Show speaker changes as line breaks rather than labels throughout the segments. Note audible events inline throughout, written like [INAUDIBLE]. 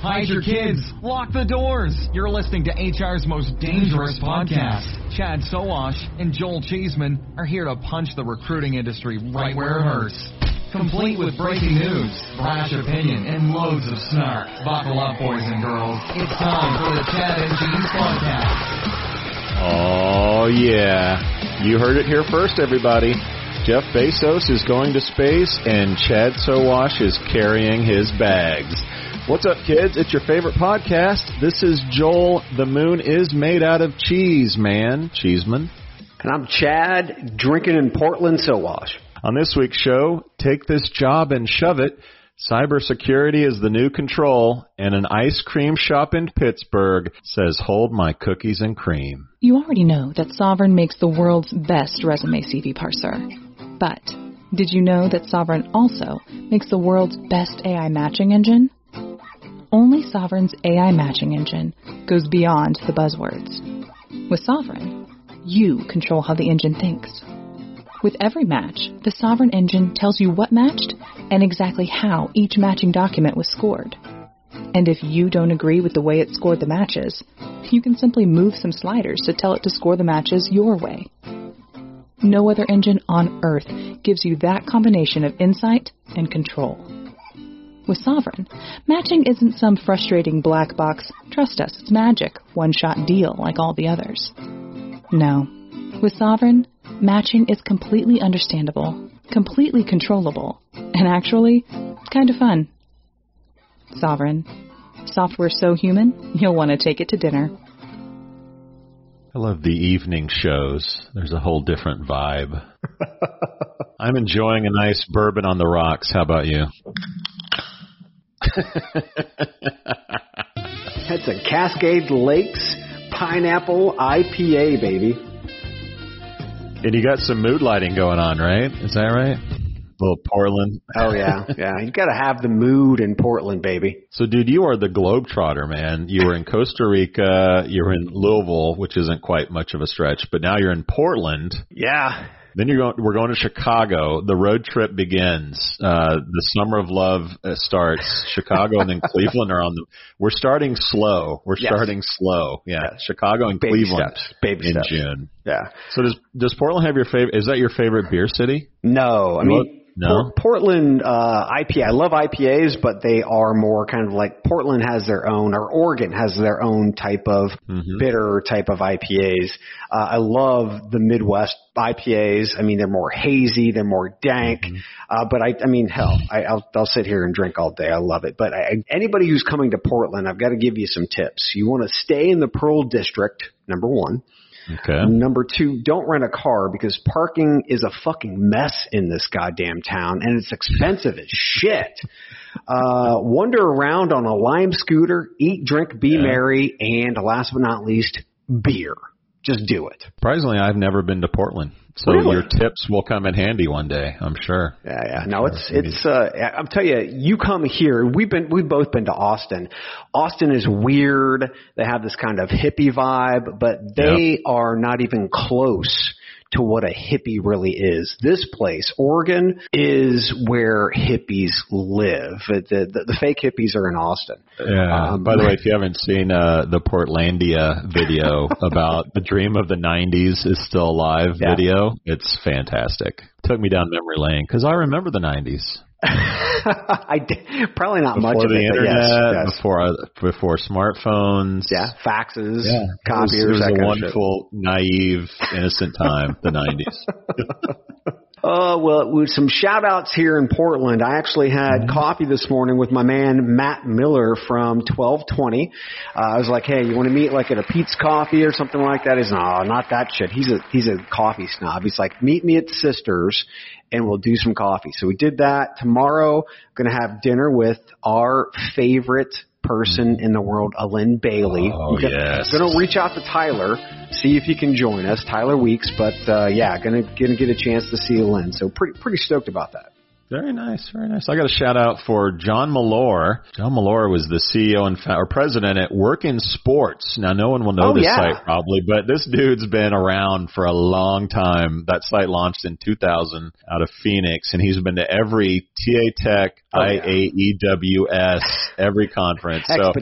Hide your kids. Lock the doors. You're listening to HR's most dangerous podcast. Chad Sowash and Joel Cheeseman are here to punch the recruiting industry right where it hurts. Complete with breaking news, brash opinion, and loads of snark. Buckle up, boys and girls. It's time for the Chad and Cheese podcast.
Oh, yeah. You heard it here first, everybody. Jeff Bezos is going to space, and Chad Sowash is carrying his bags. What's up, kids? It's your favorite podcast. This is Joel. The moon is made out of cheese, man. Cheeseman.
And I'm Chad, drinking in Portland, Sowash.
On this week's show, take this job and shove it. Cybersecurity is the new control, and an ice cream shop in Pittsburgh says, Hold my cookies and cream.
You already know that Sovren makes the world's best resume CV parser. But did you know that Sovren also makes the world's best AI matching engine? Only Sovren's AI matching engine goes beyond the buzzwords. With Sovren, you control how the engine thinks. With every match, the Sovren engine tells you what matched and exactly how each matching document was scored. And if you don't agree with the way it scored the matches, you can simply move some sliders to tell it to score the matches your way. No other engine on earth gives you that combination of insight and control. With Sovren, matching isn't some frustrating black box, trust us, it's magic, one shot deal like all the others. No. With Sovren, matching is completely understandable, completely controllable, and actually, kind of fun. Sovren. Software so human, you'll want to take it to dinner.
I love the evening shows. There's a whole different vibe. [LAUGHS] I'm enjoying a nice bourbon on the rocks. How about you? [LAUGHS]
That's a Cascade Lakes Pineapple IPA, baby.
And you got some mood lighting going on, right? Is that right? little Portland.
Oh yeah, yeah. You got to have the mood in Portland, baby.
So, dude, you are the globetrotter, man. You were in Costa Rica, you were in Louisville, which isn't quite much of a stretch, but now you're in Portland.
Yeah.
Then you're going. We're going to Chicago. The road trip begins. Uh, the summer of love uh, starts. Chicago and then [LAUGHS] Cleveland are on the. We're starting slow. We're
Yes.
starting slow. Yeah,
Yes.
Chicago and
Baby
Cleveland
steps. Baby
in
steps.
June.
Yeah.
So does does Portland have your favorite? Is that your favorite beer city?
No, I mean?
No?
Portland uh, IPA. I love IPAs, but they are more kind of like Portland has their own, or Oregon has their own type of
Mm-hmm.
bitter type of IPAs. Uh, I love the Midwest IPAs. I mean, they're more hazy, they're more dank.
Mm-hmm.
Uh, but I, I mean, hell, I, I'll, I'll sit here and drink all day. I love it. But I, anybody who's coming to Portland, I've got to give you some tips. You want to stay in the Pearl District, number one.
Okay.
Number two, don't rent a car because parking is a fucking mess in this goddamn town and it's expensive as shit. Uh, wander around on a lime scooter, eat, drink, be merry, and last but not least, beer. Just do it.
Surprisingly, I've never been to Portland, so
Really?
your tips will come in handy one day. I'm sure.
Yeah, yeah. No, it's it's. Uh, I'm tell you, you come here. We've been we've both been to Austin. Austin is weird. They have this kind of hippie vibe, but they are not even close to what a hippie really is. This place, Oregon, is where hippies live. The the, the fake hippies are in Austin.
Yeah.
Um,
By the way, [LAUGHS] if you haven't seen uh, the Portlandia video [LAUGHS] about the dream of the '90s is still alive
Yeah.
video, it's fantastic. Took me down memory lane because I remember the '90s. [LAUGHS]
I did, probably not much of
the
it,
internet,
yes, yes.
before before smartphones.
yeah, faxes,
Yeah,
copiers,
it was, it was
that
a
kind
wonderful, naive, innocent time, the '90s.
Uh, [LAUGHS] well, with some shout outs here in Portland. I actually had
Mm-hmm.
coffee this morning with my man Matt Miller from 1220. Uh, I was like, hey, you want to meet like at a Peet's Coffee or something like that? He's, no, not that shit. He's a, he's a coffee snob. He's like, meet me at Sisters and we'll do some coffee. So we did that. Tomorrow, going to have dinner with our favorite person in the world, Alin Bailey.
Oh,
Gonna-
yes.
Gonna reach out to Tyler, see if he can join us, Tyler Weeks. But uh, yeah, gonna gonna get a chance to see Lynn. So pretty pretty stoked about that.
Very nice, very nice. I got a shout out for John Malore. John Malore was the CEO and fa- or president at Work in Sports. Now, no one will know
Oh,
this
yeah.
site probably, but this dude's been around for a long time. That site launched in 2000 out of Phoenix, and he's been to every TA Tech,
Oh, yeah. [LAUGHS]
Every conference. So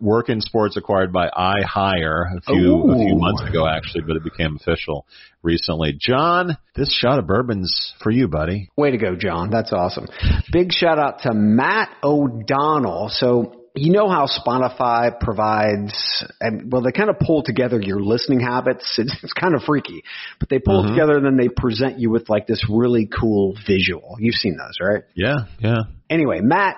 Work in Sports acquired by iHire a few a few months ago, actually, but it became official recently. John, this shot of bourbon's for you, buddy.
Way to go, John. That's awesome. Big shout out to Matt O'Donnell. So you know how Spotify provides, and well, they kind of pull together your listening habits. [LAUGHS] It's, it's kind of freaky, but they pull it mm-hmm. together and then they present you with like this really cool visual. You've seen those, right?
Yeah, yeah.
Anyway, Matt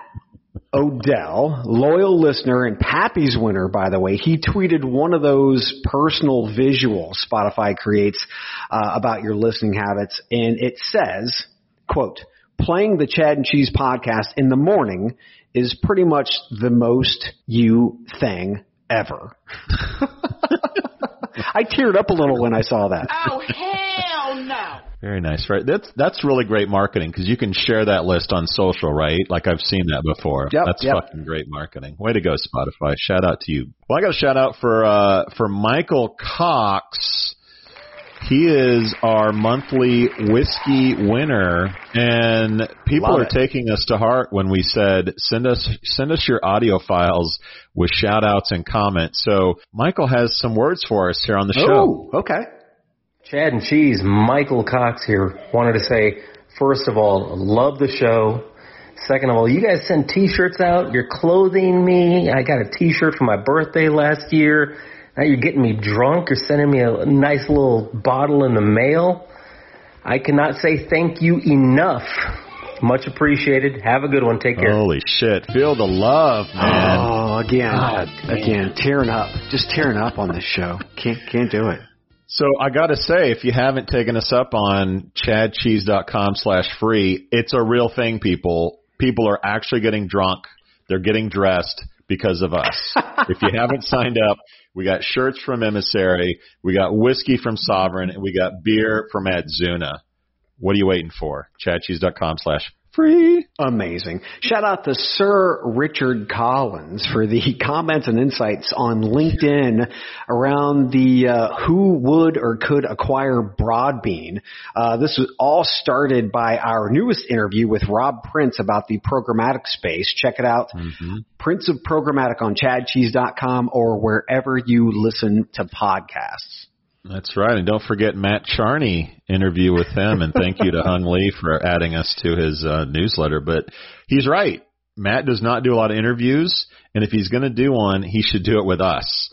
Odell, loyal listener and Pappy's winner, by the way, he tweeted one of those personal visuals Spotify creates uh, about your listening habits, and it says, "quote Playing the Chad and Cheese podcast in the morning is pretty much the most you thing ever." [LAUGHS] I teared up a little when I saw that.
Oh, hell no.
Very nice, right? That's that's really great marketing because you can share that list on social, right? Like I've seen that before.
Yep,
that's
yep.
fucking great marketing. Way to go, Spotify! Shout out to you. Well, I got a shout out for uh, for Michael Cox. He is our monthly whiskey winner, and people
Love
are
it.
taking us to heart when we said send us send us your audio files with shout outs and comments. So Michael has some words for us here on the show.
Oh, okay.
Chad and Cheese, Michael Cox here. Wanted to say, first of all, love the show. Second of all, you guys send t-shirts out. You're clothing me. I got a t-shirt for my birthday last year. Now you're getting me drunk. You're sending me a nice little bottle in the mail. I cannot say thank you enough. Much appreciated. Have a good one. Take care.
Holy shit! Feel the love, man.
Oh, again,
God
again, tearing up, just tearing up on this show. Can't can't do it.
So I got to say, if you haven't taken us up on chadcheese.com slash free, it's a real thing, people. People are actually getting drunk. They're getting dressed because of us. [LAUGHS] if you haven't signed up, we got shirts from Emissary, we got whiskey from Sovren, and we got beer from Adzuna. What are you waiting for? chadcheese.com slash free.
Amazing. Shout out to Sir Richard Collins for the [LAUGHS] comments and insights on LinkedIn around the uh, who would or could acquire Broadbean. Uh, this was all started by our newest interview with Rob Prince about the programmatic space. Check it out. Prince of Programmatic on chadcheese.com or wherever you listen to podcasts.
That's right. And don't forget Matt Charney interview with him. And thank you to [LAUGHS] Hung Lee for adding us to his uh, newsletter. But he's right. Matt does not do a lot of interviews. And if he's going to do one, he should do it with us.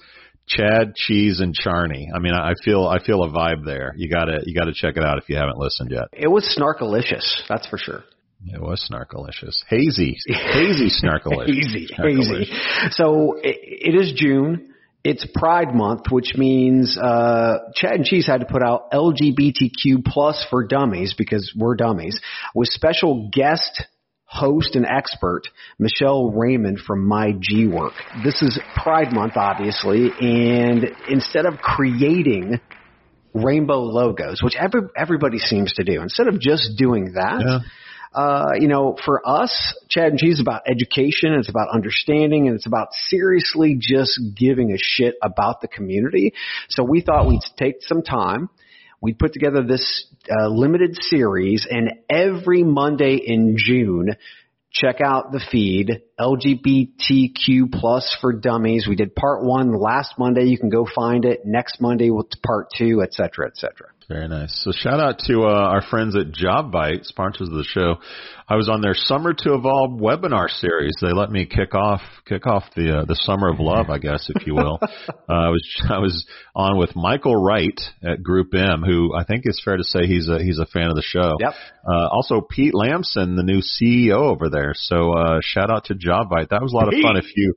Chad, Cheese, and Charney. I mean, I feel I feel a vibe there. You gotta you gotta check it out if you haven't listened yet.
It was snarkalicious, that's for sure.
It was snarkalicious, hazy, hazy [LAUGHS] snarkalicious,
Hazy,
Snarkalicious.
hazy. So it, it is June. It's Pride Month, which means uh, Chad and Cheese had to put out LGBTQ plus for dummies because we're dummies with special guest host and expert Michelle Raymond from myGwork. This is Pride Month, obviously, and instead of creating rainbow logos, which every, everybody seems to do, instead of just doing that.
Yeah.
Uh, you know, for us, Chad and Cheese is about education, it's about understanding, and it's about seriously just giving a shit about the community. So we thought we'd take some time. We'd put together this uh, limited series, and every Monday in June, check out the feed LGBTQ plus for dummies. We did part one last Monday. You can go find it. Next Monday, we'll part two, et cetera, et cetera.
Very nice. So shout out to uh, our friends at Jobvite, sponsors of the show. I was on their Summer to Evolve webinar series. They let me kick off kick off the uh, the Summer of Love, I guess, if you will. [LAUGHS] uh, I was I was on with Michael Wright at Group M, who I think it's fair to say he's a he's a fan of the show.
Yep.
Uh, also Pete Lamson, the new CEO over there. So uh, shout out to JobVite. That was a lot of fun. If you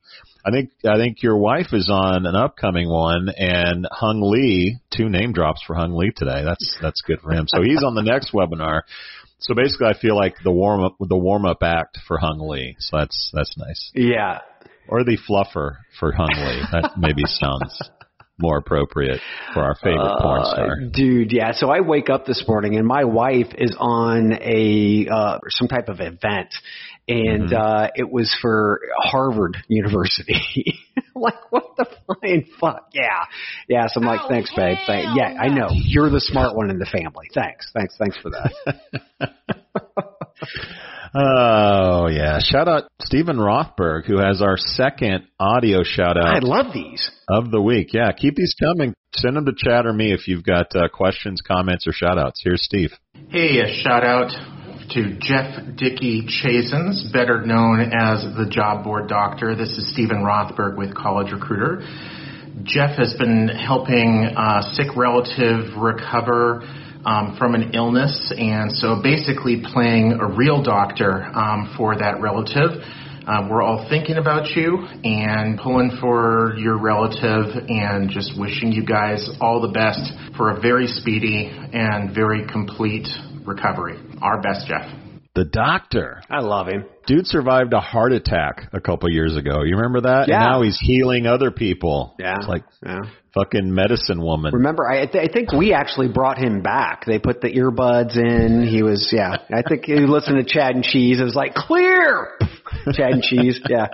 I think I think your wife is on an upcoming one, and Hung Lee, two name drops for Hung Lee today. That's that's good for him. So he's on the next webinar. So basically, I feel like the warm up the warm up act for Hung Lee. So that's that's nice.
Yeah.
Or the fluffer for Hung Lee. That [LAUGHS] maybe sounds more appropriate for our favorite porn star.
Uh, dude, yeah. So I wake up this morning and my wife is on a uh, some type of event, and
Mm-hmm.
uh, it was for Harvard University. [LAUGHS] like, what the flying fuck? Yeah, yeah. So I'm like, thanks, babe. Thank- yeah, I know you're the smart one in the family. Thanks, thanks, thanks for that. [LAUGHS]
Oh yeah! Shout out Steven Rothberg, who has our second audio shout out.
I love these.
of the week. Yeah, keep these coming. Send them to Chad or me if you've got uh, questions, comments, or shout outs. Here's Steve.
Hey, a shout out to Jeff Dickey Chasins, better known as the Job Board Doctor. This is Steven Rothberg with College Recruiter. Jeff has been helping a sick relative recover um, from an illness, and so basically playing a real doctor um, for that relative. Um, we're all thinking about you and pulling for your relative and just wishing you guys all the best for a very speedy and very complete recovery. Our best, Jeff.
The doctor.
I love him.
Dude survived a heart attack a couple years ago. You remember that?
Yeah.
And now he's healing other people.
Yeah.
It's like
Yeah.
fucking medicine woman.
Remember, I, th- I think we actually brought him back. They put the earbuds in. He was, yeah. I think he listened to Chad and Cheese. It was like clear. Chad and Cheese, yeah.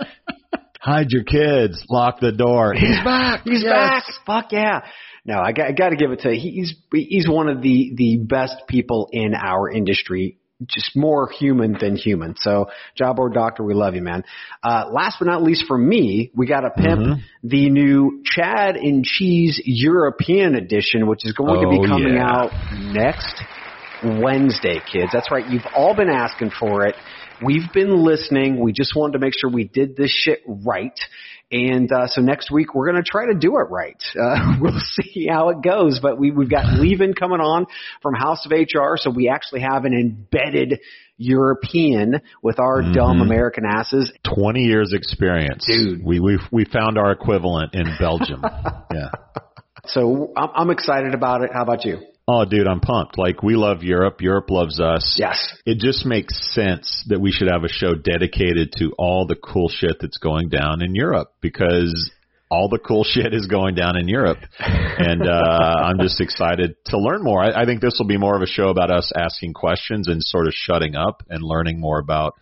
Hide your kids. Lock the door. He's back.
He's
Yes.
back. Fuck yeah. No, I got, I got to give it to he's he's one of the the best people in our industry. Just more human than human. So, job board doctor, we love you, man. Uh, last but not least, for me, we got to pimp
Mm-hmm.
the new Chad and Cheese European edition, which is going to
Oh,
be coming
yeah.
out next Wednesday, kids. That's right. You've all been asking for it. We've been listening. We just wanted to make sure we did this shit right. And uh, so next week we're going to try to do it right. Uh, [LAUGHS] we'll see how it goes. But we, we've got Levin coming on from House of HR, so we actually have an embedded European with our dumb American asses.
20 years experience.
Dude.
We, we, we found our equivalent in Belgium. [LAUGHS] yeah.
So I'm, I'm excited about it. How about you?
Oh, dude, I'm pumped. Like, we love Europe. Europe loves us.
Yes.
It just makes sense that we should have a show dedicated to all the cool shit that's going down in Europe because all the cool [LAUGHS] shit is going down in Europe. And uh, I'm just excited to learn more. I, I think this will be more of a show about us asking questions and sort of shutting up and learning more about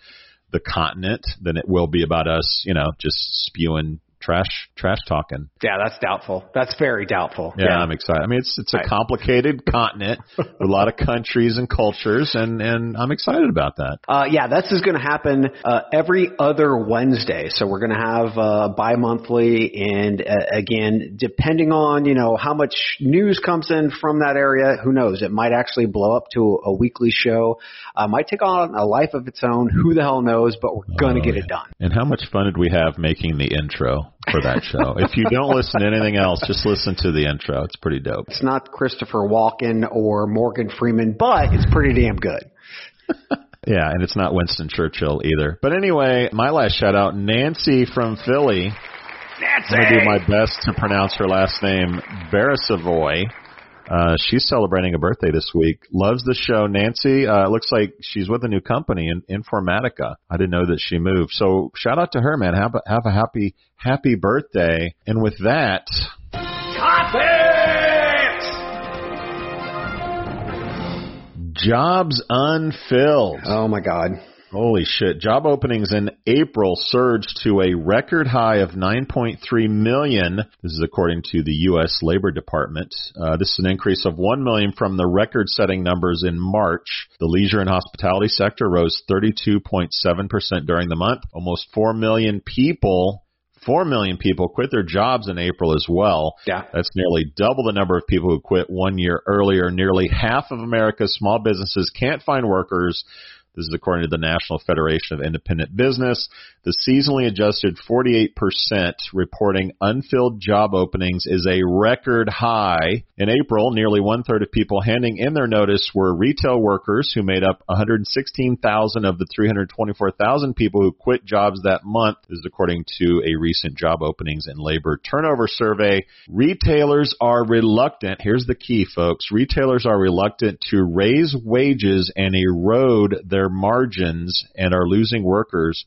the continent than it will be about us, you know, just spewing trash trash talking.
Yeah, that's doubtful. That's very doubtful.
Yeah, I'm excited. I mean, it's it's a complicated continent [LAUGHS] with a lot of countries and cultures, and and I'm excited about that.
Uh, yeah, this is going to happen uh, every other Wednesday. So we're going to have uh, bi-monthly, and uh, again, depending on you know how much news comes in from that area, who knows? It might actually blow up to a weekly show. Uh, might take on a life of its own. Who the hell knows? But we're going to
Oh,
get
yeah.
it done.
And how much fun did we have making the intro for that show? [LAUGHS] if you don't listen to anything else, just listen to the intro. It's pretty dope.
It's not Christopher Walken or Morgan Freeman, but it's pretty damn good. [LAUGHS]
Yeah, and it's not Winston Churchill either. But anyway, my last shout out, Nancy from Philly.
Nancy.
I'm gonna do my best to pronounce her last name, Beresavoy. Uh, she's celebrating a birthday this week. Loves the show. Nancy, uh, it looks like she's with a new company in Informatica. I didn't know that she moved. So shout out to her, man. Have a, have a happy, happy birthday. And with that, jobs unfilled.
Oh my God.
Holy shit. Job openings in April surged to a record high of 9.3 million. This is according to the U.S. Labor Department. Uh, this is an increase of 1 million from the record setting numbers in March. The leisure and hospitality sector rose 32.7% during the month. Almost 4 million people 4 million people quit their jobs in April as well.
Yeah.
That's nearly double the number of people who quit one year earlier. Nearly half of America's small businesses can't find workers. This is according to the National Federation of Independent Business. The seasonally adjusted 48% reporting unfilled job openings is a record high. In April, nearly one third of people handing in their notice were retail workers who made up 116,000 of the 324,000 people who quit jobs that month. This is according to a recent job openings and labor turnover survey. Retailers are reluctant. Here's the key, folks. Retailers are reluctant to raise wages and erode their margins and are losing workers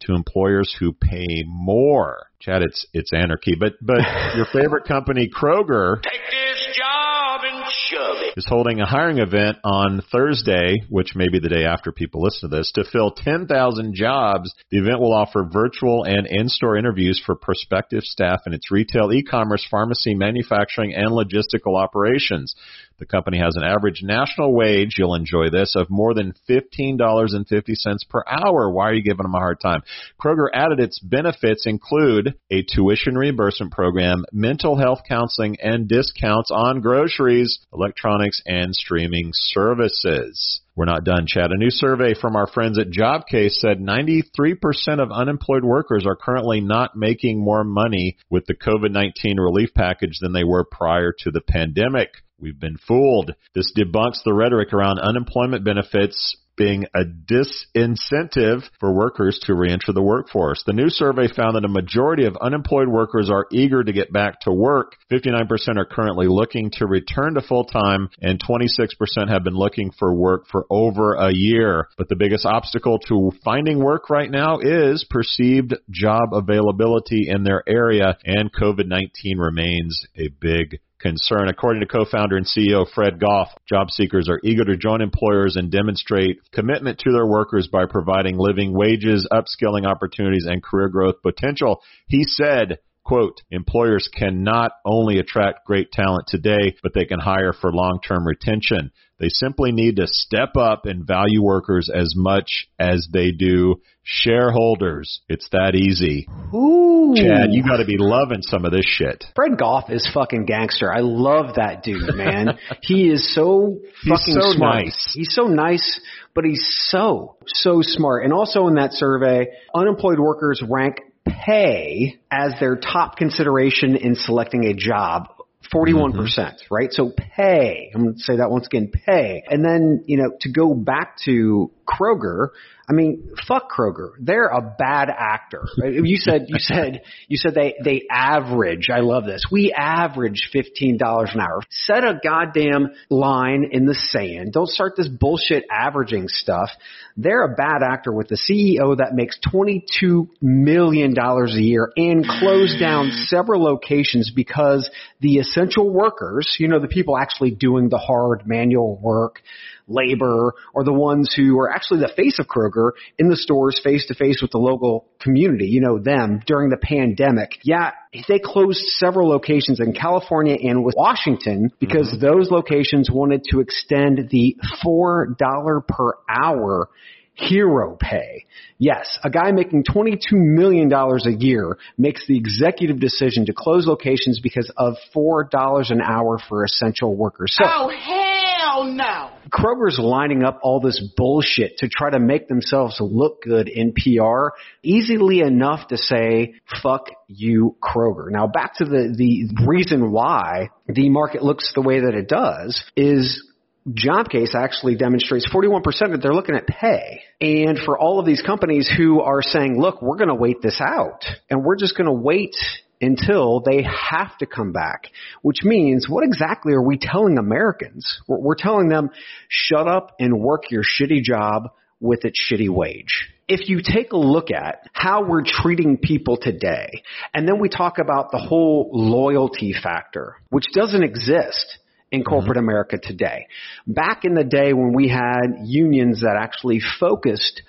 to employers who pay more. Chad, it's it's anarchy. But but [LAUGHS] your favorite company, Kroger,
Take this job and shove it.
is holding a hiring event on Thursday, which may be the day after people listen to this, to fill 10,000 jobs. The event will offer virtual and in-store interviews for prospective staff in its retail, e-commerce, pharmacy, manufacturing, and logistical operations. The company has an average national wage, you'll enjoy this, of more than $15.50 per hour. Why are you giving them a hard time? Kroger added its benefits include a tuition reimbursement program, mental health counseling, and discounts on groceries, electronics, and streaming services. We're not done, Chad. A new survey from our friends at Jobcase said 93% of unemployed workers are currently not making more money with the COVID-19 relief package than they were prior to the pandemic. We've been fooled. This debunks the rhetoric around unemployment benefits being a disincentive for workers to reenter the workforce. The new survey found that a majority of unemployed workers are eager to get back to work. 59% are currently looking to return to full time and 26% have been looking for work for over a year. But the biggest obstacle to finding work right now is perceived job availability in their area and COVID-19 remains a big concern. According to co-founder and CEO Fred Goff, job seekers are eager to join employers and demonstrate commitment to their workers by providing living wages, upskilling opportunities, and career growth potential. He said, quote, employers can not only attract great talent today, but they can hire for long-term retention. They simply need to step up and value workers as much as they do shareholders. It's that easy.
Ooh.
Chad, you gotta be loving some of this shit.
Fred Goff is fucking gangster. I love that dude, man. [LAUGHS] he is so fucking
so
smart.
nice.
He's so nice, but he's so, so smart. And also in that survey, unemployed workers rank pay as their top consideration in selecting a job. 41%, percent mm-hmm. right? So pay. I'm going to say that once again, pay. And then, you know, to go back to Kroger, I mean, fuck Kroger. They're a bad actor. [LAUGHS] You said, you said, you said they, they average, I love this. We average $15 an hour. Set a goddamn line in the sand. Don't start this bullshit averaging stuff. They're a bad actor with the CEO that makes $22 million a year and closed down several locations because the essential workers, you know, the people actually doing the hard manual work, labor, or the ones who are actually the face of Kroger in the stores face to face with the local community, you know, them during the pandemic. Yeah, they closed several locations in California and with Washington because mm-hmm. those locations wanted to extend the $4 per hour hero pay. Yes, a guy making $22 million a year makes the executive decision to close locations because of $4 an hour for essential workers. So,
Oh, hell no.
Kroger's lining up all this bullshit to try to make themselves look good in PR, easily enough to say, fuck you, Kroger. Now back to the, the reason why the market looks the way that it does is Jobcase actually demonstrates 41% that they're looking at pay. And for all of these companies who are saying, look, we're going to wait this out and we're just going to wait until they have to come back, which means what exactly are we telling Americans? We're telling them, shut up and work your shitty job with its shitty wage. If you take a look at how we're treating people today, and then we talk about the whole loyalty factor, which doesn't exist in corporate mm-hmm. America today. Back in the day when we had unions that actually focused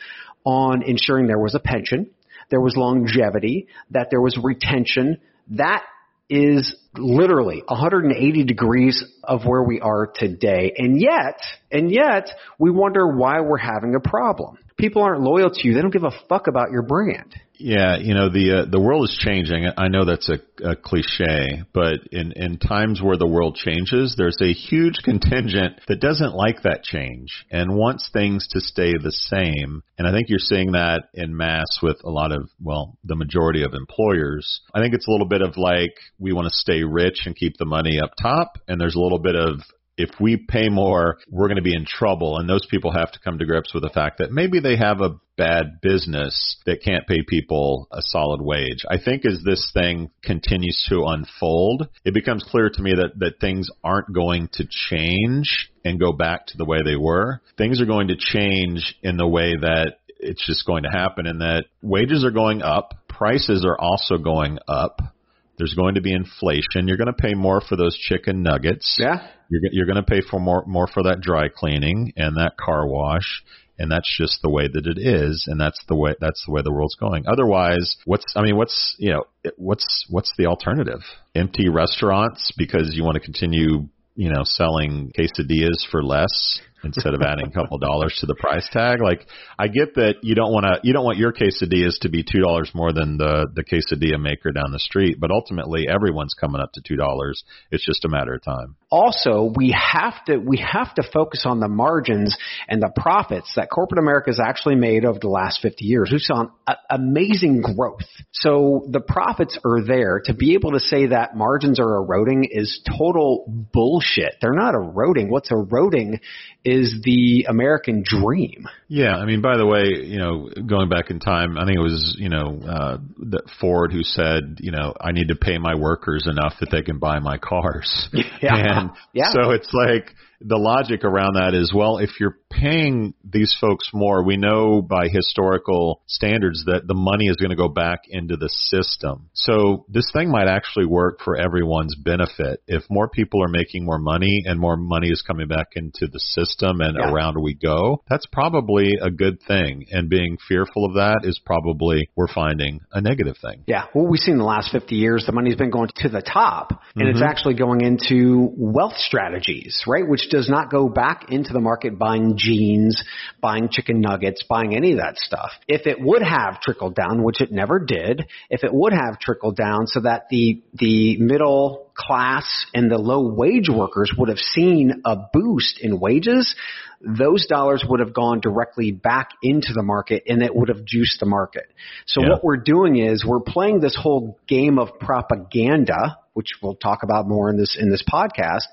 on ensuring there was a pension, there was longevity, that there was retention, that is literally 180 degrees of where we are today. And yet, and yet, we wonder why we're having a problem. People aren't loyal to you. They don't give a fuck about your brand.
Yeah, you know the uh, the world is changing. I know that's a, a cliche, but in in times where the world changes, there's a huge contingent that doesn't like that change and wants things to stay the same. And I think you're seeing that in mass with a lot of well, the majority of employers. I think it's a little bit of like we want to stay rich and keep the money up top, and there's a little bit of if we pay more, we're going to be in trouble. And those people have to come to grips with the fact that maybe they have a bad business that can't pay people a solid wage. I think as this thing continues to unfold, it becomes clear to me that, that things aren't going to change and go back to the way they were. Things are going to change in the way that it's just going to happen and that wages are going up, prices are also going up. There's going to be inflation. You're going to pay more for those chicken nuggets.
Yeah.
You're you're going to pay for more more for that dry cleaning and that car wash and that's just the way that it is and that's the way that's the way the world's going. Otherwise what's i mean what's you know what's what's the alternative? Empty restaurants because you want to continue you know selling quesadillas for less instead of adding a couple dollars to the price tag. Like I get that you don't want to you don't want your quesadillas to be two dollars more than the the quesadilla maker down the street, but ultimately everyone's coming up to two dollars. It's just a matter of time.
Also, we have to we have to focus on the margins and the profits that corporate America has actually made over the last 50 years. We've seen amazing growth. So the profits are there. To be able to say that margins are eroding is total bullshit. They're not eroding. What's eroding is the American dream.
Yeah, I mean, by the way, you know, going back in time, I think it was you know uh, that Ford who said, you know, I need to pay my workers enough that they can buy my cars. [LAUGHS]
Yeah.
And
yeah.
so it's like the logic around that is well, if you're paying these folks more, we know by historical standards that the money is going to go back into the system. So this thing might actually work for everyone's benefit. If more people are making more money and more money is coming back into the system and
Yeah.
around we go, that's probably a good thing. And being fearful of that is probably, we're finding, a negative thing.
Yeah, what we've seen the last 50 years, the money's been going to the top, and it's
Mhm.
actually going into wealth strategies, right? Which does not go back into the market buying jeans, buying chicken nuggets, buying any of that stuff. If it would have trickled down, which it never did, if it would have trickled down so that the, the middle class and the low wage workers would have seen a boost in wages, those dollars would have gone directly back into the market and it would have juiced the market. So
Yeah.
what we're doing is we're playing this whole game of propaganda, which we'll talk about more in this in this podcast,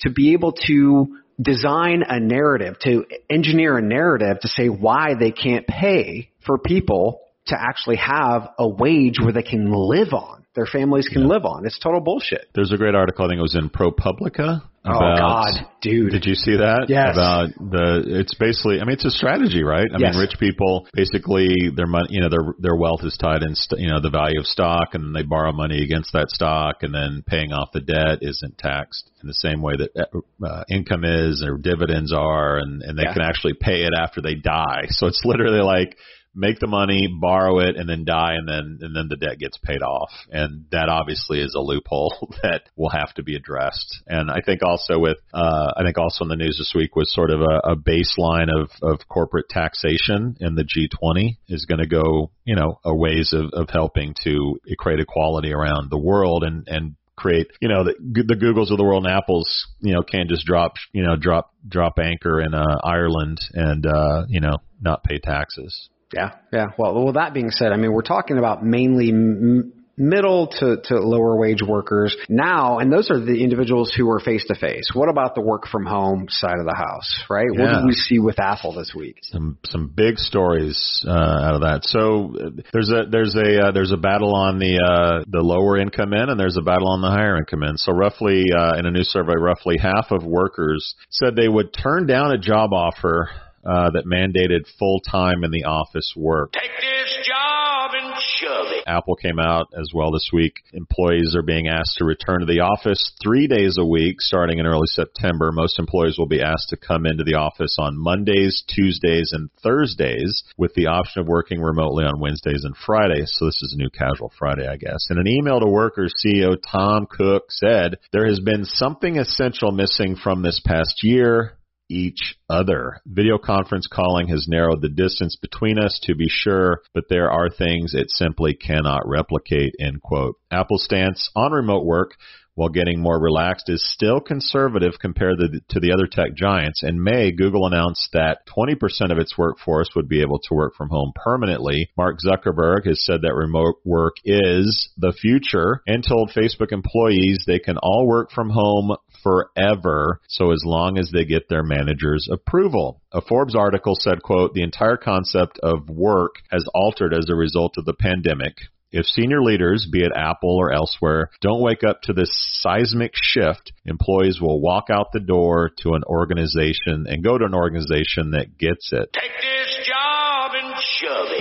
to be able to design a narrative, to engineer a narrative to say why they can't pay for people to actually have a wage where they can live on, their families can live on. It's total bullshit.
There's a great article, I think it was in ProPublica.
Oh God, dude.
Did you see that?
Yes.
About the, it's basically, I mean, it's a strategy, right? I
Yes.
mean, rich people basically their money, you know, their their wealth is tied in, st- you know, the value of stock, and then they borrow money against that stock, and then paying off the debt isn't taxed in the same way that uh, income is or dividends are, and and they
Yeah.
can actually pay it after they die. So it's literally like make the money, borrow it, and then die, and then and then the debt gets paid off. And that obviously is a loophole [LAUGHS] that will have to be addressed. And I think also with uh, I think also in the news this week was sort of a, a baseline of of corporate taxation, in the G20 is going to go you know a ways of of helping to create equality around the world and and create, you know, the, the Googles of the world and Apples, you know, can just drop, you know, drop, drop anchor in uh, Ireland and, uh, you know, not pay taxes.
Yeah, yeah. Well, well, that being said, I mean, we're talking about mainly m- middle to, to lower wage workers now, and those are the individuals who are face to face. What about the work from home side of the house, right?
Yeah.
What did we see with Apple this week?
Some some big stories uh, out of that. So uh, there's a there's a uh, there's a battle on the uh, the lower income end, and there's a battle on the higher income end. So roughly uh, in a new survey, roughly half of workers said they would turn down a job offer uh, that mandated full time in the office work.
Take this job and shove it.
Apple came out as well this week. Employees are being asked to return to the office three days a week starting in early September. Most employees will be asked to come into the office on Mondays, Tuesdays, and Thursdays with the option of working remotely on Wednesdays and Fridays. So this is a new casual Friday, I guess. In an email to workers, CEO Tim Cook said, there has been something essential missing from this past year each other. Video conference calling has narrowed the distance between us to be sure, but there are things it simply cannot replicate, end quote. Apple's stance on remote work while getting more relaxed is still conservative compared to the, other tech giants. In May, Google announced that 20% of its workforce would be able to work from home permanently. Mark Zuckerberg has said that remote work is the future and told Facebook employees they can all work from home forever so as long as they get their manager's approval. A Forbes article said, quote, the entire concept of work has altered as a result of the pandemic. If senior leaders, be it Apple or elsewhere, don't wake up to this seismic shift, employees will walk out the door to an organization and go to an organization that gets it.
Take this job.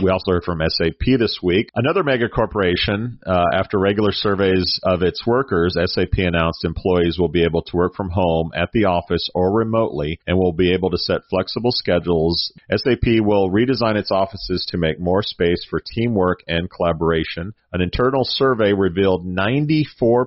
We also heard from SAP this week. Another mega corporation, uh, after regular surveys of its workers, SAP announced employees will be able to work from home at the office or remotely and will be able to set flexible schedules. SAP will redesign its offices to make more space for teamwork and collaboration. An internal survey revealed 94%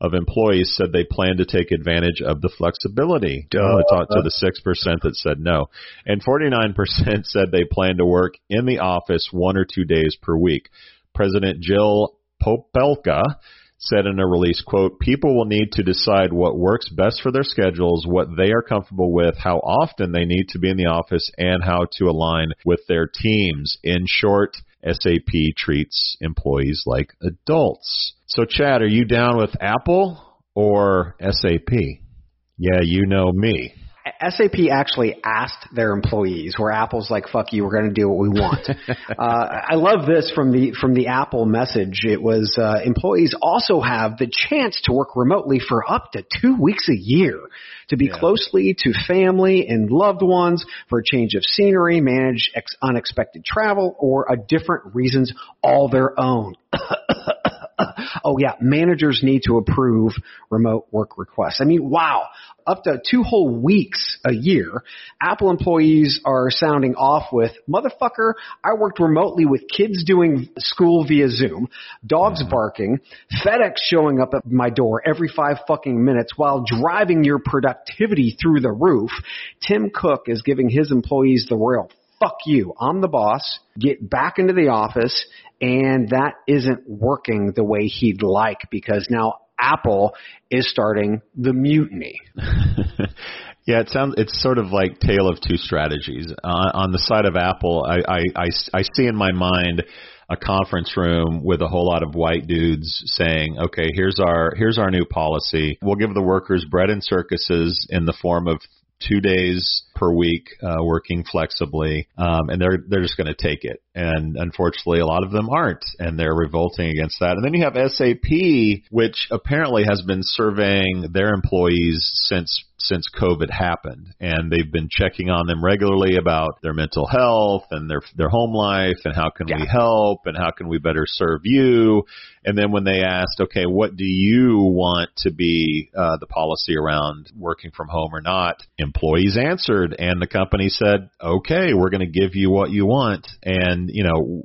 of employees said they plan to take advantage of the flexibility. Want to to the 6% that said no. And 49% said they plan to work in the office one or two days per week. President Jill Popelka said in a release, quote, people will need to decide what works best for their schedules, what they are comfortable with, how often they need to be in the office, and how to align with their teams. In short, SAP treats employees like adults. So Chad, are you down with Apple or SAP? Yeah, you know me.
SAP actually asked their employees, where Apple's like, "Fuck you, we're going to do what we want." [LAUGHS] uh, I love this from the from the Apple message. It was uh, employees also have the chance to work remotely for up to two weeks a year, to be
Yeah.
closely to family and loved ones, for a change of scenery, manage ex- unexpected travel, or a different reasons all their own. [LAUGHS] oh yeah, managers need to approve remote work requests. I mean, wow, up to two whole weeks a year, Apple employees are sounding off with, motherfucker, I worked remotely with kids doing school via Zoom, dogs barking, FedEx showing up at my door every five fucking minutes while driving your productivity through the roof. Tim Cook is giving his employees the royal fuck you. I'm the boss. Get back into the office. And that isn't working the way he'd like because now Apple is starting the mutiny. [LAUGHS]
yeah, it sounds it's sort of like tale of two strategies. Uh, on the side of Apple, I, I, I, I see in my mind a conference room with a whole lot of white dudes saying, "Okay, here's our here's our new policy. We'll give the workers bread and circuses in the form of two days per week uh, working flexibly, um, and they're they're just going to take it. And unfortunately, a lot of them aren't, and they're revolting against that. And then you have SAP, which apparently has been surveying their employees since since COVID happened, and they've been checking on them regularly about their mental health and their their home life, and how can we help, and how can we better serve you. And then when they asked, okay, what do you want to be uh, the policy around working from home or not? Employees answered, and the company said, okay, we're going to give you what you want. And you know,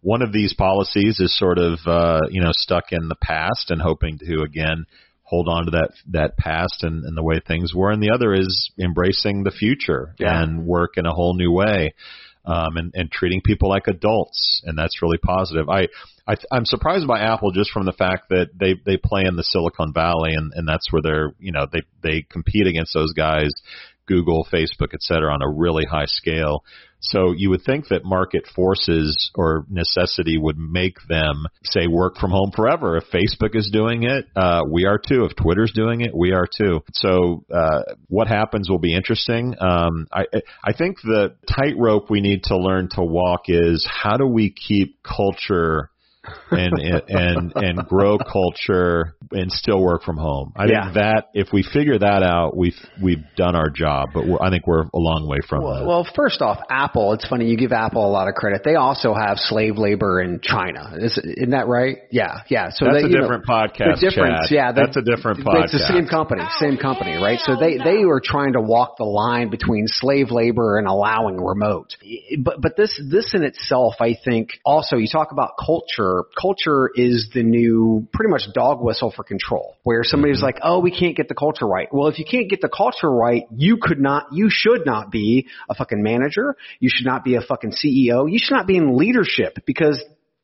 one of these policies is sort of uh, you know stuck in the past and hoping to again hold on to that that past and, and the way things were, and the other is embracing the future
Yeah.
and work in a whole new way, um, and and treating people like adults, and that's really positive. I, I I'm surprised by Apple just from the fact that they they play in the Silicon Valley, and and that's where they're you know they they compete against those guys. Google, Facebook, et cetera, on a really high scale. So you would think that market forces or necessity would make them say work from home forever. If Facebook is doing it, uh, we are too. If Twitter's doing it, we are too. So uh, what happens will be interesting. Um, I I think the tightrope we need to learn to walk is how do we keep culture and and and grow culture and still work from home. I
Yeah.
think that if we figure that out, we've we've done our job. But we're, I think we're a long way from
Well,
that.
well, first off, Apple. It's funny you give Apple a lot of credit. They also have slave labor in China. Is, isn't that right? Yeah, yeah. So
That's
they,
a
you know,
different podcast,
The difference,
Chad.
yeah.
That's a different
but It's the same company, same company, right? So they they oh, were trying to walk the line between slave labor and allowing remote. But but this this in itself, I think, also you talk about culture. Culture, culture is the new pretty much dog whistle for control. Where somebody's
Mm-hmm.
like, "Oh, we can't get the culture right." Well, if you can't get the culture right, you could not, you should not be a fucking manager. You should not be a fucking CEO. You should not be in leadership because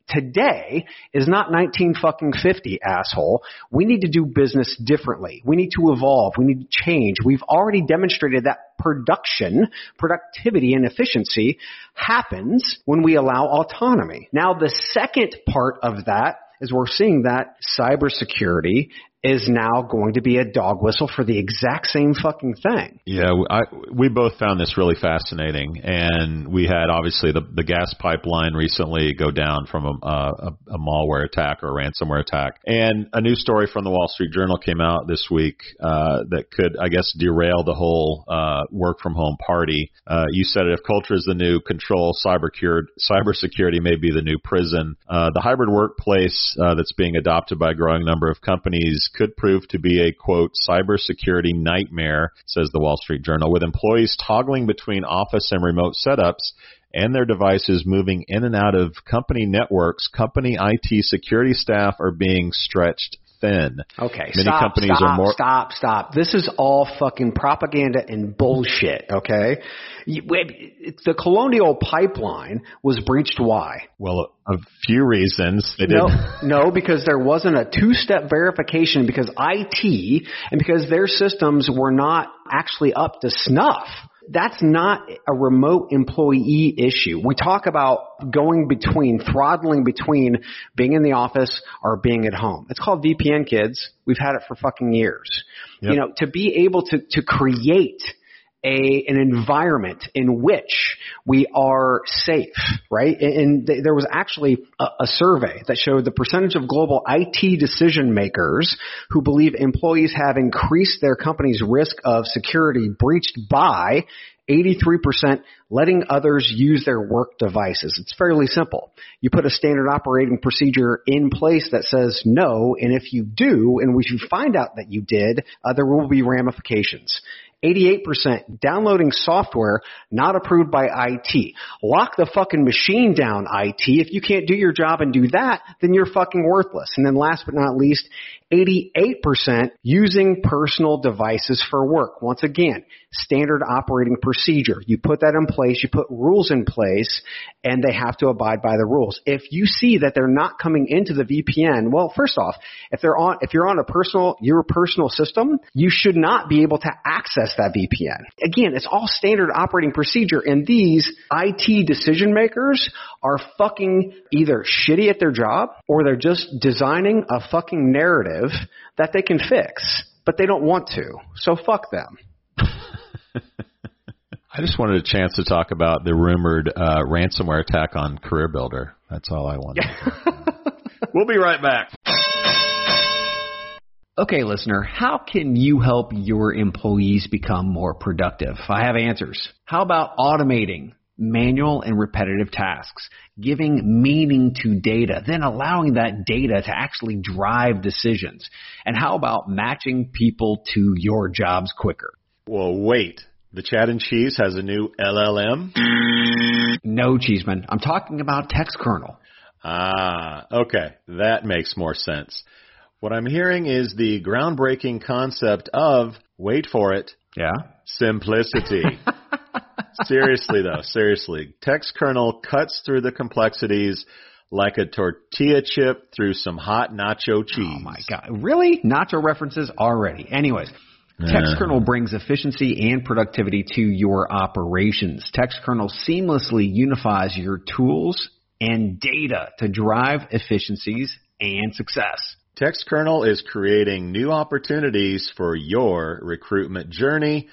today is not 19 fucking 50 asshole. We need to do business differently. We need to evolve. We need to change. We've already demonstrated that production, productivity and efficiency happens when we allow autonomy. Now the second part of that is we're seeing that cybersecurity is now going to be a dog whistle for the exact same fucking thing.
Yeah, I, we both found this really fascinating, and we had obviously the, the gas pipeline recently go down from a, a, a malware attack or a ransomware attack, and a new story from the Wall Street Journal came out this week uh, that could, I guess, derail the whole uh, work from home party. Uh, you said it, if culture is the new control, cyber cybersecurity may be the new prison. Uh, the hybrid workplace uh, that's being adopted by a growing number of companies could prove to be a quote cybersecurity nightmare, says the Wall Street Journal, with employees toggling between office and remote setups and their devices moving in and out of company networks. Company IT security staff are being stretched thin.
Okay,
Many
stop,
companies
stop,
are more
stop, stop. This is all fucking propaganda and bullshit. Okay, the Colonial Pipeline was breached. Why?
well a few reasons. They did
No, [LAUGHS] no, because there wasn't a two-step verification because IT and because their systems were not actually up to snuff. That's not a remote employee issue. We talk about going between, throttling between being in the office or being at home. It's called VPN kids. We've had it for fucking years.
Yep.
You know, to be able to, to create a, an environment in which we are safe, right? And, th- there was actually a, a survey that showed the percentage of global IT decision makers who believe employees have increased their company's risk of security breached by 83% letting others use their work devices. It's fairly simple. You put a standard operating procedure in place that says no, and if you do, and if you find out that you did, uh, there will be ramifications. 88% downloading software not approved by IT. Lock the fucking machine down, IT. If you can't do your job and do that, then you're fucking worthless. And then last but not least, 88% using personal devices for work. Once again, standard operating procedure. You put that in place, you put rules in place, and they have to abide by the rules. If you see that they're not coming into the VPN, well, first off, if they're on, if you're on a personal, your personal system, you should not be able to access that VPN. Again, it's all standard operating procedure, and these IT decision makers are fucking either shitty at their job or they're just designing a fucking narrative that they can fix, but they don't want to. So fuck them. [LAUGHS]
I just wanted a chance to talk about the rumored uh, ransomware attack on CareerBuilder. That's all I wanted. [LAUGHS] we'll be right back.
Okay, listener, how can you help your employees become more productive? I have answers. How about automating manual and repetitive tasks, giving meaning to data, then allowing that data to actually drive decisions? And how about matching people to your jobs quicker?
Well, wait. The Chad and Cheese has a new LLM?
No, Cheeseman. I'm talking about Textkernel.
Ah, okay. That makes more sense. What I'm hearing is the groundbreaking concept of, wait for it,
Yeah?
simplicity. [LAUGHS] seriously though, seriously. Textkernel cuts through the complexities like a tortilla chip through some hot nacho cheese.
Oh my god. Really? Nacho references already. Anyways. Textkernel brings efficiency and productivity to your operations. Textkernel seamlessly unifies your tools and data to drive efficiencies and success.
Textkernel is creating new opportunities for your recruitment journey,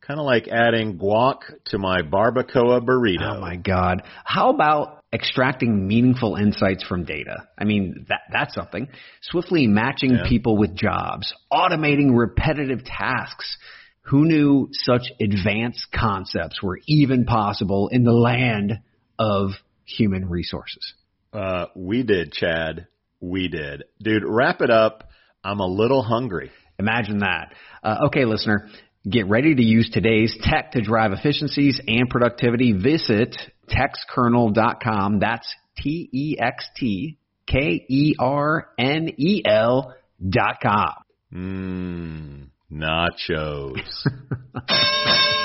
kind of like adding guac to my barbacoa burrito.
Oh my god. How about extracting meaningful insights from data? I mean, that that's something. Swiftly matching
Yeah.
people with jobs, automating repetitive tasks. Who knew such advanced concepts were even possible in the land of human resources?
Uh, we did, Chad. We did. Dude, wrap it up. I'm a little hungry.
Imagine that. Uh, okay, listener, get ready to use today's tech to drive efficiencies and productivity. Visit textkernel.com. That's T E X T K E R N E L dot com.
Mmm, nachos. [LAUGHS]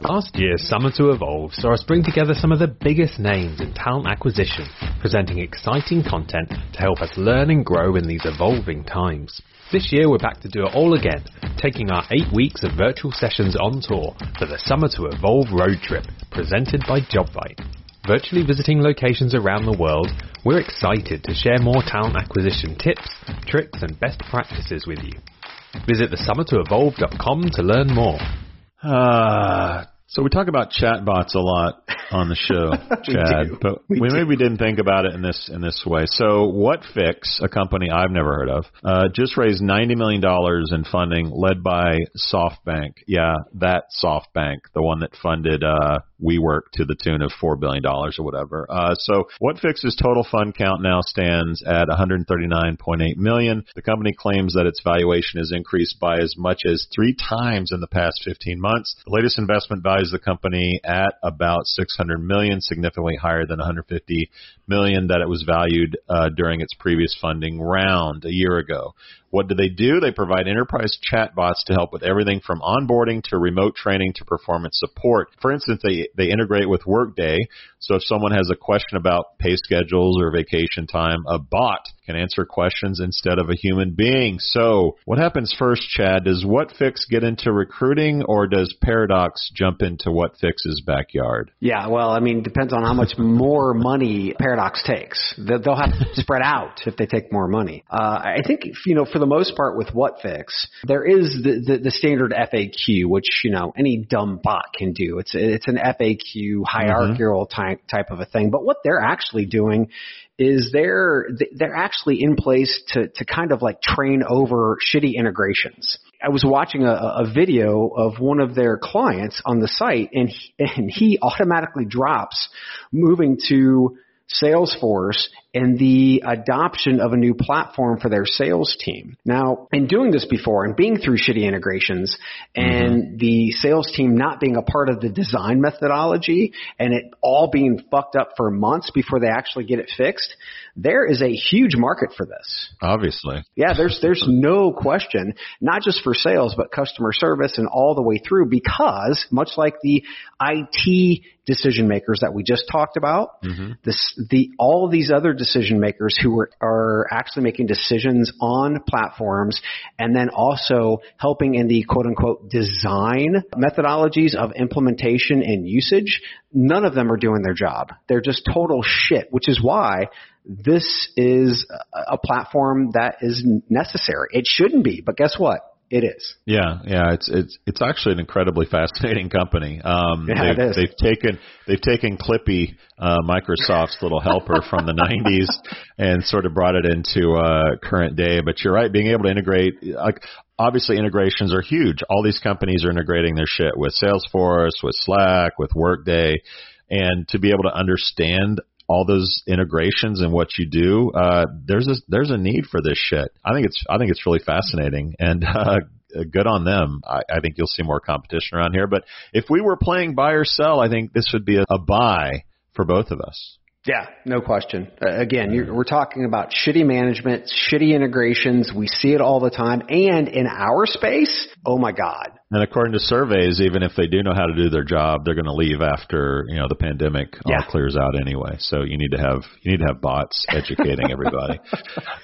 Last year's Summer to Evolve saw us bring together some of the biggest names in talent acquisition, presenting exciting content to help us learn and grow in these evolving times. This year we're back to do it all again, taking our eight weeks of virtual sessions on tour for the Summer to Evolve road trip, presented by Jobvite. Virtually visiting locations around the world, we're excited to share more talent acquisition tips, tricks and best practices with you. Visit thesummertoevolve.com to learn more.
Uh, so we talk about chatbots a lot on the show, [LAUGHS] Chad,
do.
but
We
we, maybe didn't think about it in this in this way. So WhatFix, a company I've never heard of, uh, just raised ninety million dollars in funding, led by SoftBank. Yeah, that SoftBank, the one that funded uh, WeWork to the tune of four billion dollars or whatever. Uh, so WhatFix's total fund count now stands at one hundred thirty nine point eight million. The company claims that its valuation has increased by as much as three times in the past fifteen months. The latest investment values the company at about 600 million, significantly higher than 150 million that it was valued uh, during its previous funding round a year ago. What do they do? They provide enterprise chatbots to help with everything from onboarding to remote training to performance support. For instance, they, they integrate with Workday. So if someone has a question about pay schedules or vacation time, a bot can answer questions instead of a human being. So what happens first, Chad? Does WhatFix get into recruiting or does Paradox jump into WhatFix's backyard?
Yeah, well, I mean, depends on how much more money Paradox takes. They- They'll have to spread out if they take more money. Uh, I think, you know, for the most part with WhatFix, there is the, the, the standard FAQ, which, you know, any dumb bot can do. It's, it's an FAQ hierarchical mm-hmm. type, type of a thing. But what they're actually doing is they're they're actually in place to to kind of like train over shitty integrations. I was watching a, a video of one of their clients on the site, and he, and he automatically drops moving to Salesforce and the adoption of a new platform for their sales team. Now, in doing this before and being through shitty integrations and mm-hmm. the sales team not being a part of the design methodology and it all being fucked up for months before they actually get it fixed, there is a huge market for this.
Obviously.
Yeah, there's there's no question, not just for sales, but customer service and all the way through because much like the IT decision makers that we just talked about, mm-hmm. this the all these other decision makers who are, are actually making decisions on platforms and then also helping in the quote unquote design methodologies of implementation and usage, none of them are doing their job. They're just total shit, which is why this is a a platform that is necessary. It shouldn't be, but guess what? It is.
Yeah, yeah, it's it's it's actually an incredibly fascinating company. Um,
Yeah,
they've,
it is.
they've taken they've taken Clippy, uh, Microsoft's little helper from the [LAUGHS] '90s, and sort of brought it into uh, current day. But you're right, being able to integrate, like obviously integrations are huge. All these companies are integrating their shit with Salesforce, with Slack, with Workday, and to be able to understand all those integrations and what you do, uh, there's a there's a need for this shit. I think it's I think it's really fascinating and [LAUGHS] uh, good on them. I, I think you'll see more competition around here. But if we were playing buy or sell, I think this would be a, a buy for both of us.
Yeah, no question. Uh, again, we're talking about shitty management, shitty integrations. We see it all the time. And in our space, oh my God.
And according to surveys, even if they do know how to do their job, they're going to leave after you know the pandemic
Yeah.
all clears out anyway. So you need to have you need to have bots educating everybody. [LAUGHS]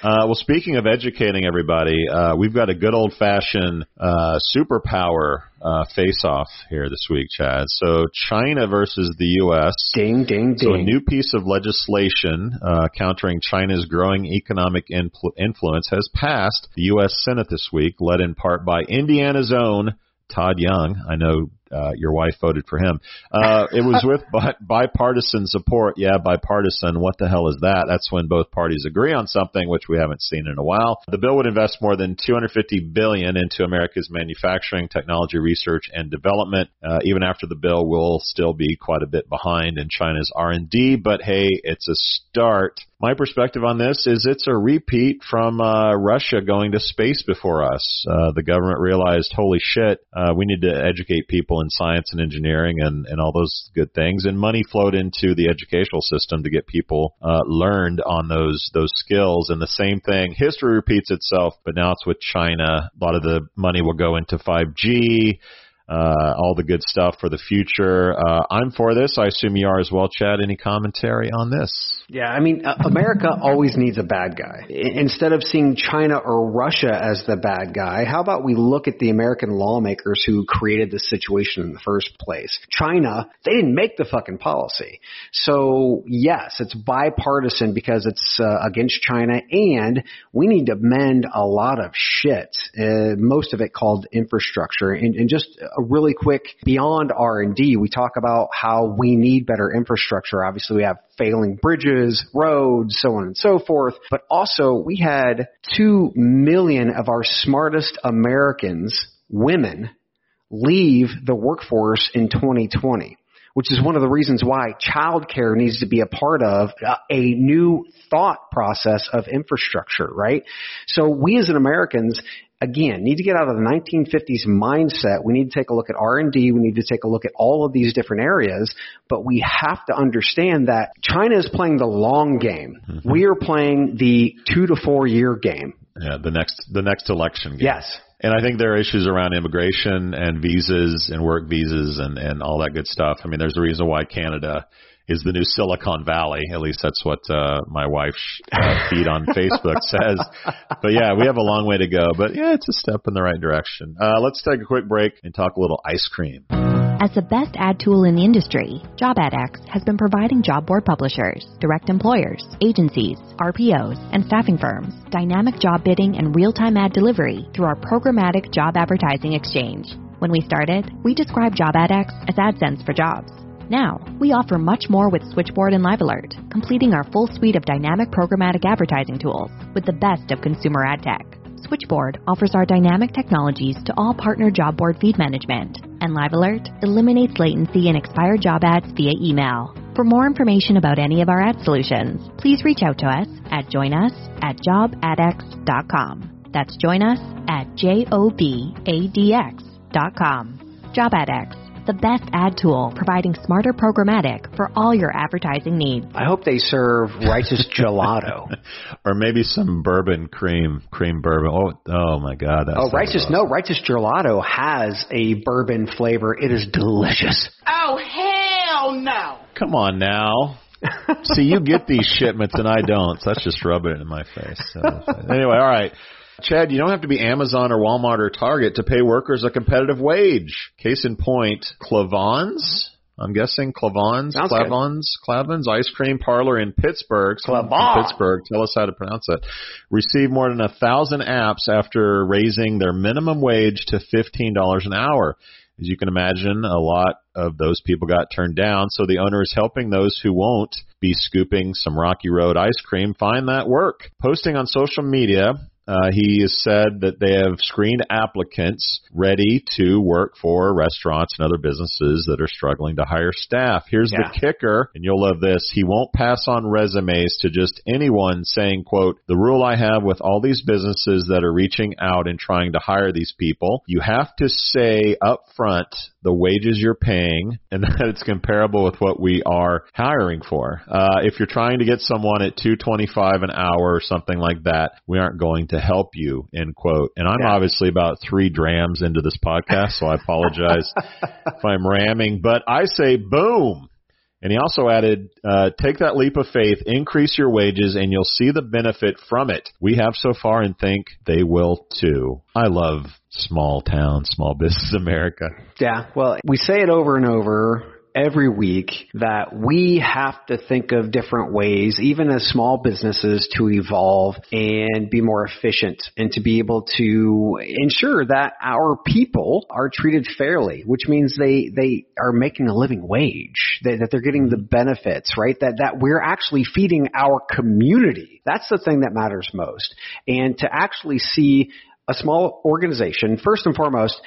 uh, well, speaking of educating everybody, uh, we've got a good old fashioned uh, superpower uh, face off here this week, Chad. So China versus the U.S.
Ding, ding, ding.
So a new piece of legislation uh, countering China's growing economic influ- influence has passed the U.S. Senate this week, led in part by Indiana's own Todd Young. I know uh, your wife voted for him. Uh, it was with bi- bipartisan support. Yeah, bipartisan. What the hell is that? That's when both parties agree on something, which we haven't seen in a while. The bill would invest more than 250 billion into America's manufacturing, technology, research, and development. Uh, even after the bill will still be quite a bit behind in China's R&D, but hey, it's a start. My perspective on this is it's a repeat from uh, Russia going to space before us. Uh, the government realized, holy shit, uh, we need to educate people in science and engineering and, and all those good things. And money flowed into the educational system to get people uh, learned on those those skills. And the same thing, history repeats itself, but now it's with China. A lot of the money will go into 5G uh, all the good stuff for the future. Uh, I'm for this. I assume you are as well, Chad. Any commentary on this?
Yeah, I mean, uh, America always needs a bad guy. Instead of seeing China or Russia as the bad guy, how about we look at the American lawmakers who created this situation in the first place? China, they didn't make the fucking policy. So yes, it's bipartisan because it's uh, against China and we need to mend a lot of shit, uh, most of it called infrastructure and, and just really quick beyond R&D, we talk about how we need better infrastructure. Obviously we have failing bridges, roads, so on and so forth. But also we had two million of our smartest Americans, women, leave the workforce in 2020 which is one of the reasons why childcare needs to be a part of a new thought process of infrastructure, right? So we as an Americans, again, need to get out of the 1950s mindset. We need to take a look at R&D. We need to take a look at all of these different areas, but we have to understand that China is playing the long game. Mm-hmm. We are playing the two to four year game.
Yeah, the next, the next election game.
Yes.
And I think there are issues around immigration and visas and work visas and, and all that good stuff. I mean, there's a reason why Canada is the new Silicon Valley. At least that's what uh, my wife's uh, feed on Facebook [LAUGHS] says. But yeah, we have a long way to go. But yeah, it's a step in the right direction. Uh, let's take a quick break and talk a little ice cream.
As the best ad tool in the industry, JobAdX has been providing job board publishers, direct employers, agencies, RPOs, and staffing firms dynamic job bidding and real-time ad delivery through our programmatic job advertising exchange. When we started, we described JobAdX as AdSense for jobs. Now, we offer much more with Switchboard and Live Alert, completing our full suite of dynamic programmatic advertising tools with the best of consumer ad tech. Switchboard offers our dynamic technologies to all partner job board feed management, and Live Alert eliminates latency and expired job ads via email. For more information about any of our ad solutions, please reach out to us at joinus at jobadx.com. That's join us at J-O-B-A-D-X.com. JobAdX the best ad tool providing smarter programmatic for all your advertising needs.
I hope they serve righteous [LAUGHS] gelato.
or maybe some bourbon cream, cream bourbon. Oh, oh my God. That's
oh, righteous, awesome. no, righteous gelato has a bourbon flavor. It is delicious.
Oh, hell no.
Come on now. See, you get these shipments and I don't, so that's just rubbing it in my face. So, anyway, all right. Chad, you don't have to be Amazon or Walmart or Target to pay workers a competitive wage. Case in point, Klavon's. I'm guessing Klavon's, Klavon's, Klavon's Ice Cream Parlor in Pittsburgh.
Klavon.
Pittsburgh. Tell us how to pronounce it. Received more than a thousand apps after raising their minimum wage to fifteen dollars an hour. As you can imagine, a lot of those people got turned down, so the owner is helping those who won't be scooping some Rocky Road ice cream find that work. Posting on social media, uh, he has said that they have screened applicants ready to work for restaurants and other businesses that are struggling to hire staff. Here's yeah. the kicker, and you'll love this. He won't pass on resumes to just anyone saying, quote, the rule I have with all these businesses that are reaching out and trying to hire these people, you have to say up front the wages you're paying and [LAUGHS] that it's comparable with what we are hiring for. Uh, if you're trying to get someone at 225 an hour or something like that, we aren't going to help you, end quote. And I'm yeah. obviously about three drams into this podcast, so I apologize [LAUGHS] if I'm ramming, but I say boom. And he also added, uh, take that leap of faith, increase your wages, and you'll see the benefit from it. We have so far and think they will too. I love small town, small business America.
Yeah, well, we say it over and over every week that we have to think of different ways, even as small businesses, to evolve and be more efficient and to be able to ensure that our people are treated fairly, which means they, they are making a living wage, that, that they're getting the benefits, right? That, that we're actually feeding our community. That's the thing that matters most. And to actually see a small organization, first and foremost,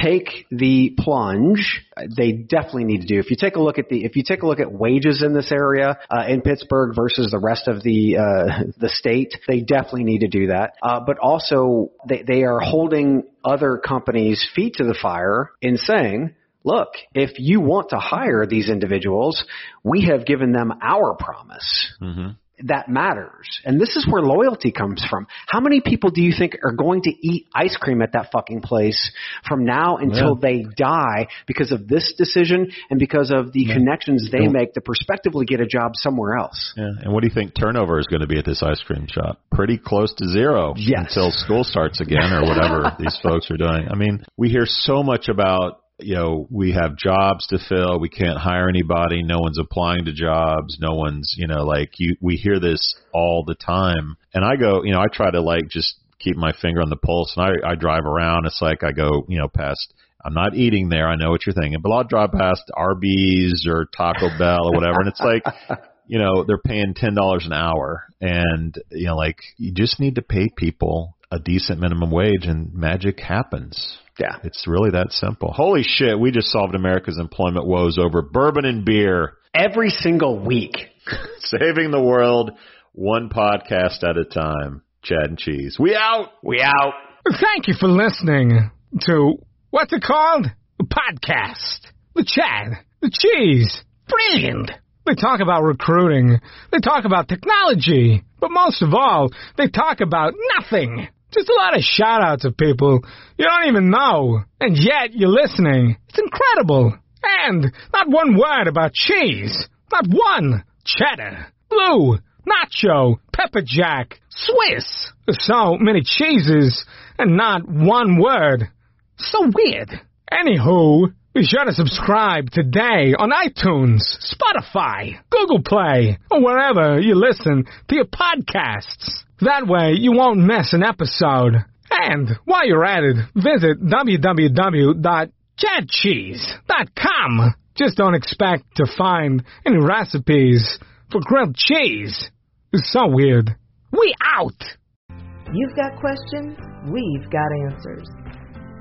take the plunge. They definitely need to do. If you take a look at the, if you take a look at wages in this area uh, in Pittsburgh versus the rest of the uh, [LAUGHS] the state, they definitely need to do that. Uh, but also, they they are holding other companies' feet to the fire in saying, look, if you want to hire these individuals, we have given them our promise.
Mm-hmm.
That matters. And this is where loyalty comes from. How many people do you think are going to eat ice cream at that fucking place from now until
Yeah.
they die because of this decision and because of the connections they
Yeah.
make to prospectively get a job somewhere else?
Yeah. And what do you think turnover is going to be at this ice cream shop? Pretty close to zero
Yes.
until school starts again or whatever [LAUGHS] these folks are doing. I mean, we hear so much about you know, we have jobs to fill. We can't hire anybody. No one's applying to jobs. No one's, you know, like you, we hear this all the time. And I go, you know, I try to like just keep my finger on the pulse and I, I drive around. It's like I go, you know, past, I'm not eating there. I know what you're thinking, but I'll drive past Arby's or Taco [LAUGHS] Bell or whatever. And it's like, you know, they're paying $10 an hour and, you know, like you just need to pay people a decent minimum wage and magic happens.
Yeah.
It's really that simple. Holy shit, we just solved America's employment woes over bourbon and beer.
Every single week. [LAUGHS]
Saving the world one podcast at a time. Chad and Cheese. We out.
We out.
Thank you for listening to what's it called? A podcast. The Chad. The Cheese. Brilliant. They talk about recruiting. They talk about technology. But most of all, they talk about nothing. Just a lot of shout outs of people you don't even know. And yet you're listening. It's incredible. And not one word about cheese. Not one. Cheddar. Blue. Nacho. Pepper jack. Swiss. So many cheeses and not one word. So weird. Anywho, be sure to subscribe today on iTunes, Spotify, Google Play, or wherever you listen to your podcasts. That way you won't miss an episode. And while you're at it, visit www.chadcheese.com. Just don't expect to find any recipes for grilled cheese. It's so weird. We out!
You've got questions, we've got answers.